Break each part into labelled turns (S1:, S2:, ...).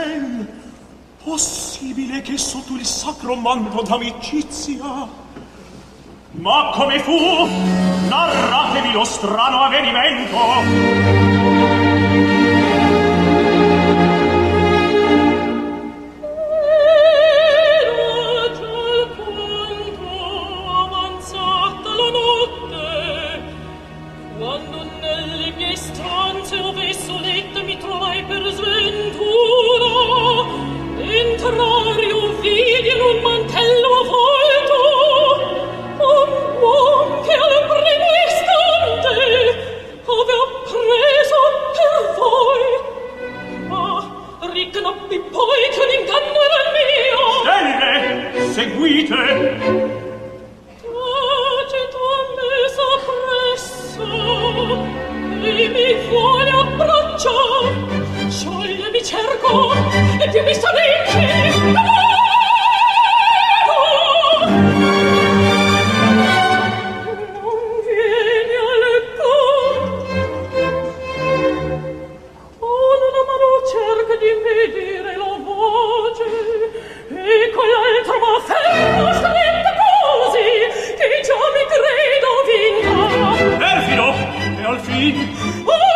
S1: ciel possibile che sotto il sacro manto d'amicizia. Ma come fu narratevi lo strano avvenimento.
S2: il cuore abbraccio sciogliermi cerco e più mi sorregge amore
S1: 云。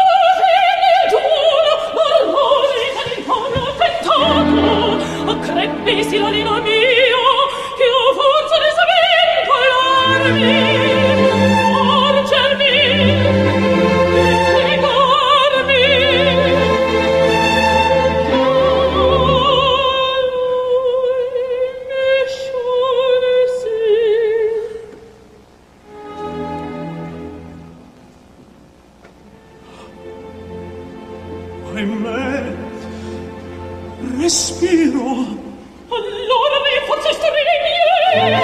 S1: ancora in me respiro.
S2: Allora mi forse stare miei